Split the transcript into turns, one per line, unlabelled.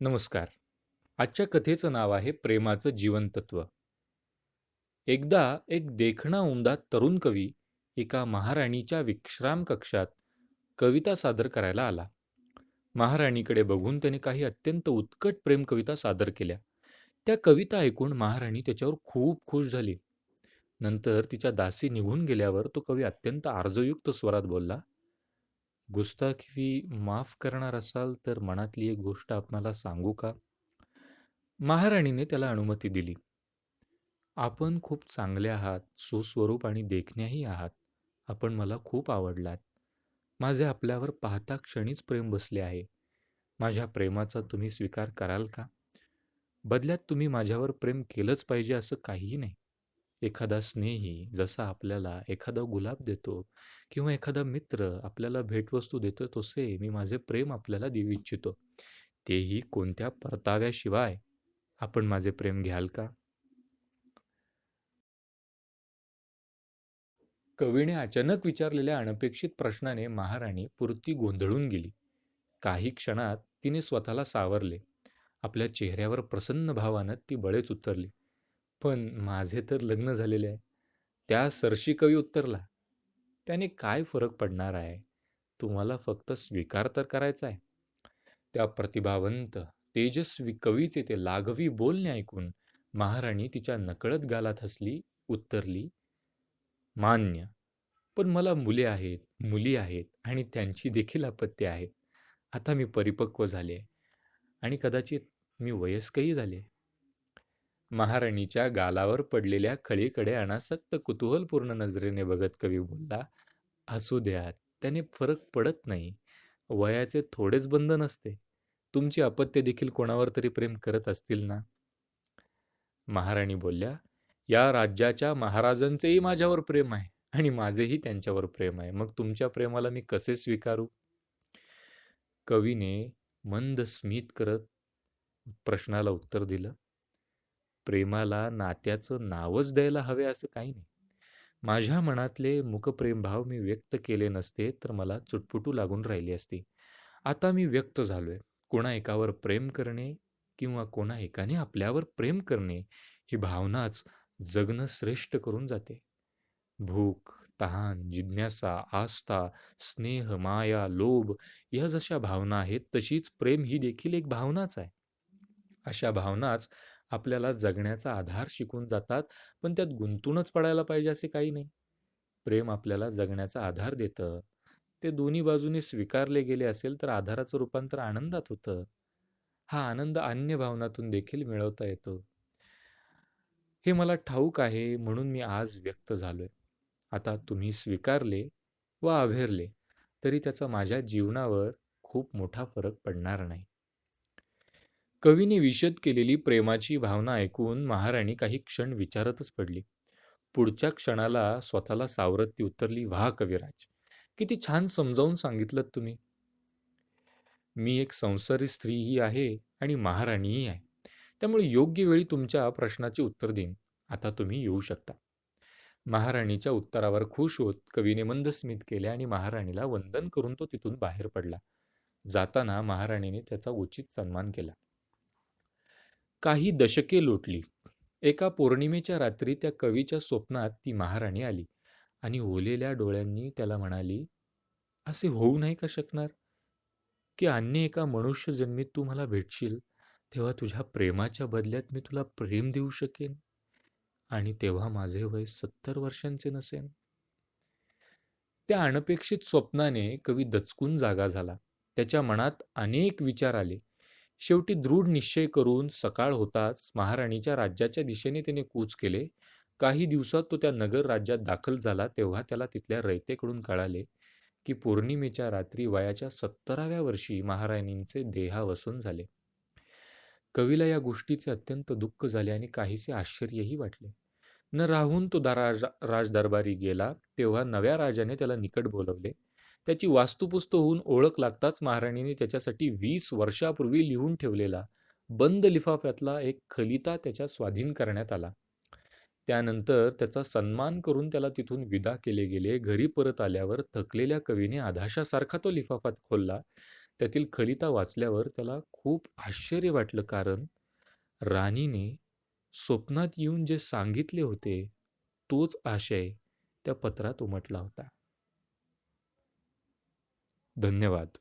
नमस्कार. आजच्या कथेचं नाव आहे प्रेमाचं जीवनतत्व. एकदा एक देखणा उमदा तरुण कवी एका महाराणीच्या विश्राम कक्षात कविता सादर करायला आला. महाराणीकडे बघून त्याने काही अत्यंत उत्कट प्रेम कविता सादर केल्या. त्या कविता ऐकून महाराणी त्याच्यावर खूप खुश झाली. नंतर तिच्या दासी निघून गेल्यावर तो कवी अत्यंत आर्जयुक्त स्वरात बोलला, "गुस्ताखी माफ करणार असाल तर मनातली एक गोष्ट आपणाला सांगू का?" महाराणीने त्याला अनुमती दिली. "आपण खूप चांगले आहात, सुस्वरूप आणि देखण्याही आहात. आपण मला खूप आवडलात. माझे आपल्यावर पाहता क्षणीच प्रेम बसले आहे. माझ्या प्रेमाचा तुम्ही स्वीकार कराल का? बदल्यात तुम्ही माझ्यावर प्रेम केलंच पाहिजे असं काहीही नाही. एखादा स्नेही जसा आपल्याला एखादा गुलाब देतो किंवा एखादा मित्र आपल्याला भेटवस्तू देतो तसे मी माझे प्रेम आपल्याला देऊ इच्छितो. तेही कोणत्या परताव्याशिवाय. आपण माझे प्रेम घ्याल का?" कवीने अचानक विचारलेल्या अनपेक्षित प्रश्नाने महाराणी पुरती गोंधळून गेली. काही क्षणात तिने स्वतःला सावरले. आपल्या चेहऱ्यावर प्रसन्न भावानं ती बळेच उतरली "पण माझे तर लग्न झालेले आहे." त्या सरशी कवी उत्तरला, "त्याने काय फरक पडणार आहे? तुम्हाला फक्त स्वीकार तर करायचा आहे." त्या प्रतिभावंत, तेजस्वी कवीचे ते लाघवी बोलणे ऐकून महाराणी तिच्या नकळत गालात हसली, उत्तरली, "मान्य. पण मला मुले आहेत, मुली आहेत आणि त्यांची देखील अपत्ये आहेत. आता मी परिपक्व झाले आहे आणि कदाचित मी वयस्कही झाले." महाराणीच्या गालावर पडलेल्या खळीकडे अनासक्त कुतूहलपूर्ण नजरेने बघत कवी बोलला, "असू द्या, त्याने फरक पडत नाही. वयाचे थोडेच बंधन असते. तुमची अपत्य देखील कोणावर तरी प्रेम करत असतील ना?" महाराणी बोलल्या, "या राज्याच्या महाराजांचेही माझ्यावर प्रेम आहे आणि माझेही त्यांच्यावर प्रेम आहे. मग तुमच्या प्रेमाला मी कसे स्वीकारू?" कवीने मंद स्मित करत प्रश्नाला उत्तर दिलं, "प्रेमाला नात्याचं नावच द्यायला हवे असं काही नाही. माझ्या मनातले मुखप्रेमभाव मी व्यक्त केले नसते तर मला चुटपुटू लागून राहिली असती. आता मी व्यक्त झालो आहे कोणा एकावर प्रेम करणे किंवा कोणा एकाने आपल्यावर प्रेम करणे ही भावनाच जगणं श्रेष्ठ करून जाते. भूक, तहान, जिज्ञासा, आस्था, स्नेह, माया, लोभ या जशा भावना आहेत तशीच प्रेम ही देखील एक भावनाच आहे. अशा भावनाच आपल्याला जगण्याचा आधार शिकून जातात, पण त्यात गुंतूनच पडायला पाहिजे असे काही नाही. प्रेम आपल्याला जगण्याचा आधार देतं. ते दोन्ही बाजूने स्वीकारले गेले असेल तर आधाराचं रूपांतर आनंदात होतं. हा आनंद अन्य भावनातून देखील मिळवता येतो. हे मला ठाऊक आहे म्हणून मी आज व्यक्त झालोय. आता तुम्ही स्वीकारले व अभेरले तरी त्याचा माझ्या जीवनावर खूप मोठा फरक पडणार नाही." कवीने विशद केलेली प्रेमाची भावना ऐकून महाराणी काही क्षण विचारातच पडली. पुढच्या क्षणाला स्वतःला सावरत ती उतरली "वाह कविराज! किती छान समजावून सांगितलंत तुम्ही. मी एक संसारी स्त्रीही आहे आणि महाराणीही आहे. त्यामुळे योग्य वेळी तुमच्या प्रश्नाचे उत्तर देईन. आता तुम्ही येऊ शकता." महाराणीच्या उत्तरावर खुश होत कवीने मंद स्मित केले आणि महाराणीला वंदन करून तो तिथून बाहेर पडला. जाताना महाराणीने त्याचा उचित सन्मान केला. काही दशके लोटली. एका पौर्णिमेच्या रात्री त्या कवीच्या स्वप्नात ती महाराणी आली आणि ओलेल्या डोळ्यांनी त्याला म्हणाली, "असे होऊ नाही का शकणार, की अन्य एका मनुष्यजन्मीत तू मला भेटशील, तेव्हा तुझ्या प्रेमाच्या बदल्यात मी तुला प्रेम देऊ शकेन आणि तेव्हा माझे वय सत्तर वर्षांचे नसेन?" त्या अनपेक्षित स्वप्नाने कवी दचकून जागा झाला. त्याच्या मनात अनेक विचार आले. शेवटी दृढ निश्चय करून सकाळ होताच महाराणीच्या राज्याच्या दिशेने त्याने कूच केले. काही दिवसात तो त्या नगर राज्यात दाखल झाला तेव्हा त्याला तिथल्या रयतेकडून कळाले, की पौर्णिमेच्या रात्री वयाच्या सत्तराव्या वर्षी महाराणींचे देहावसन झाले. कवीला या गोष्टीचे अत्यंत दुःख झाले आणि काहीसे आश्चर्यही वाटले. न राहून तो दारा राजदरबारी गेला तेव्हा नव्या राजाने त्याला निकट बोलवले. त्याची वास्तुपुस्त होऊन ओळख लागताच महाराणीने त्याच्यासाठी वीस वर्षापूर्वी लिहून ठेवलेला बंद लिफाफ्यातला एक खलिता त्याच्या स्वाधीन करण्यात आला. त्यानंतर त्याचा सन्मान करून त्याला तिथून विदा केले गेले. घरी परत आल्यावर थकलेल्या कवीने आधाशासारखा तो लिफाफात खोलला. त्यातील खलिता वाचल्यावर त्याला खूप आश्चर्य वाटलं कारण राणीने स्वप्नात येऊन जे सांगितले होते तोच आशय त्या पत्रात उमटला होता. धन्यवाद.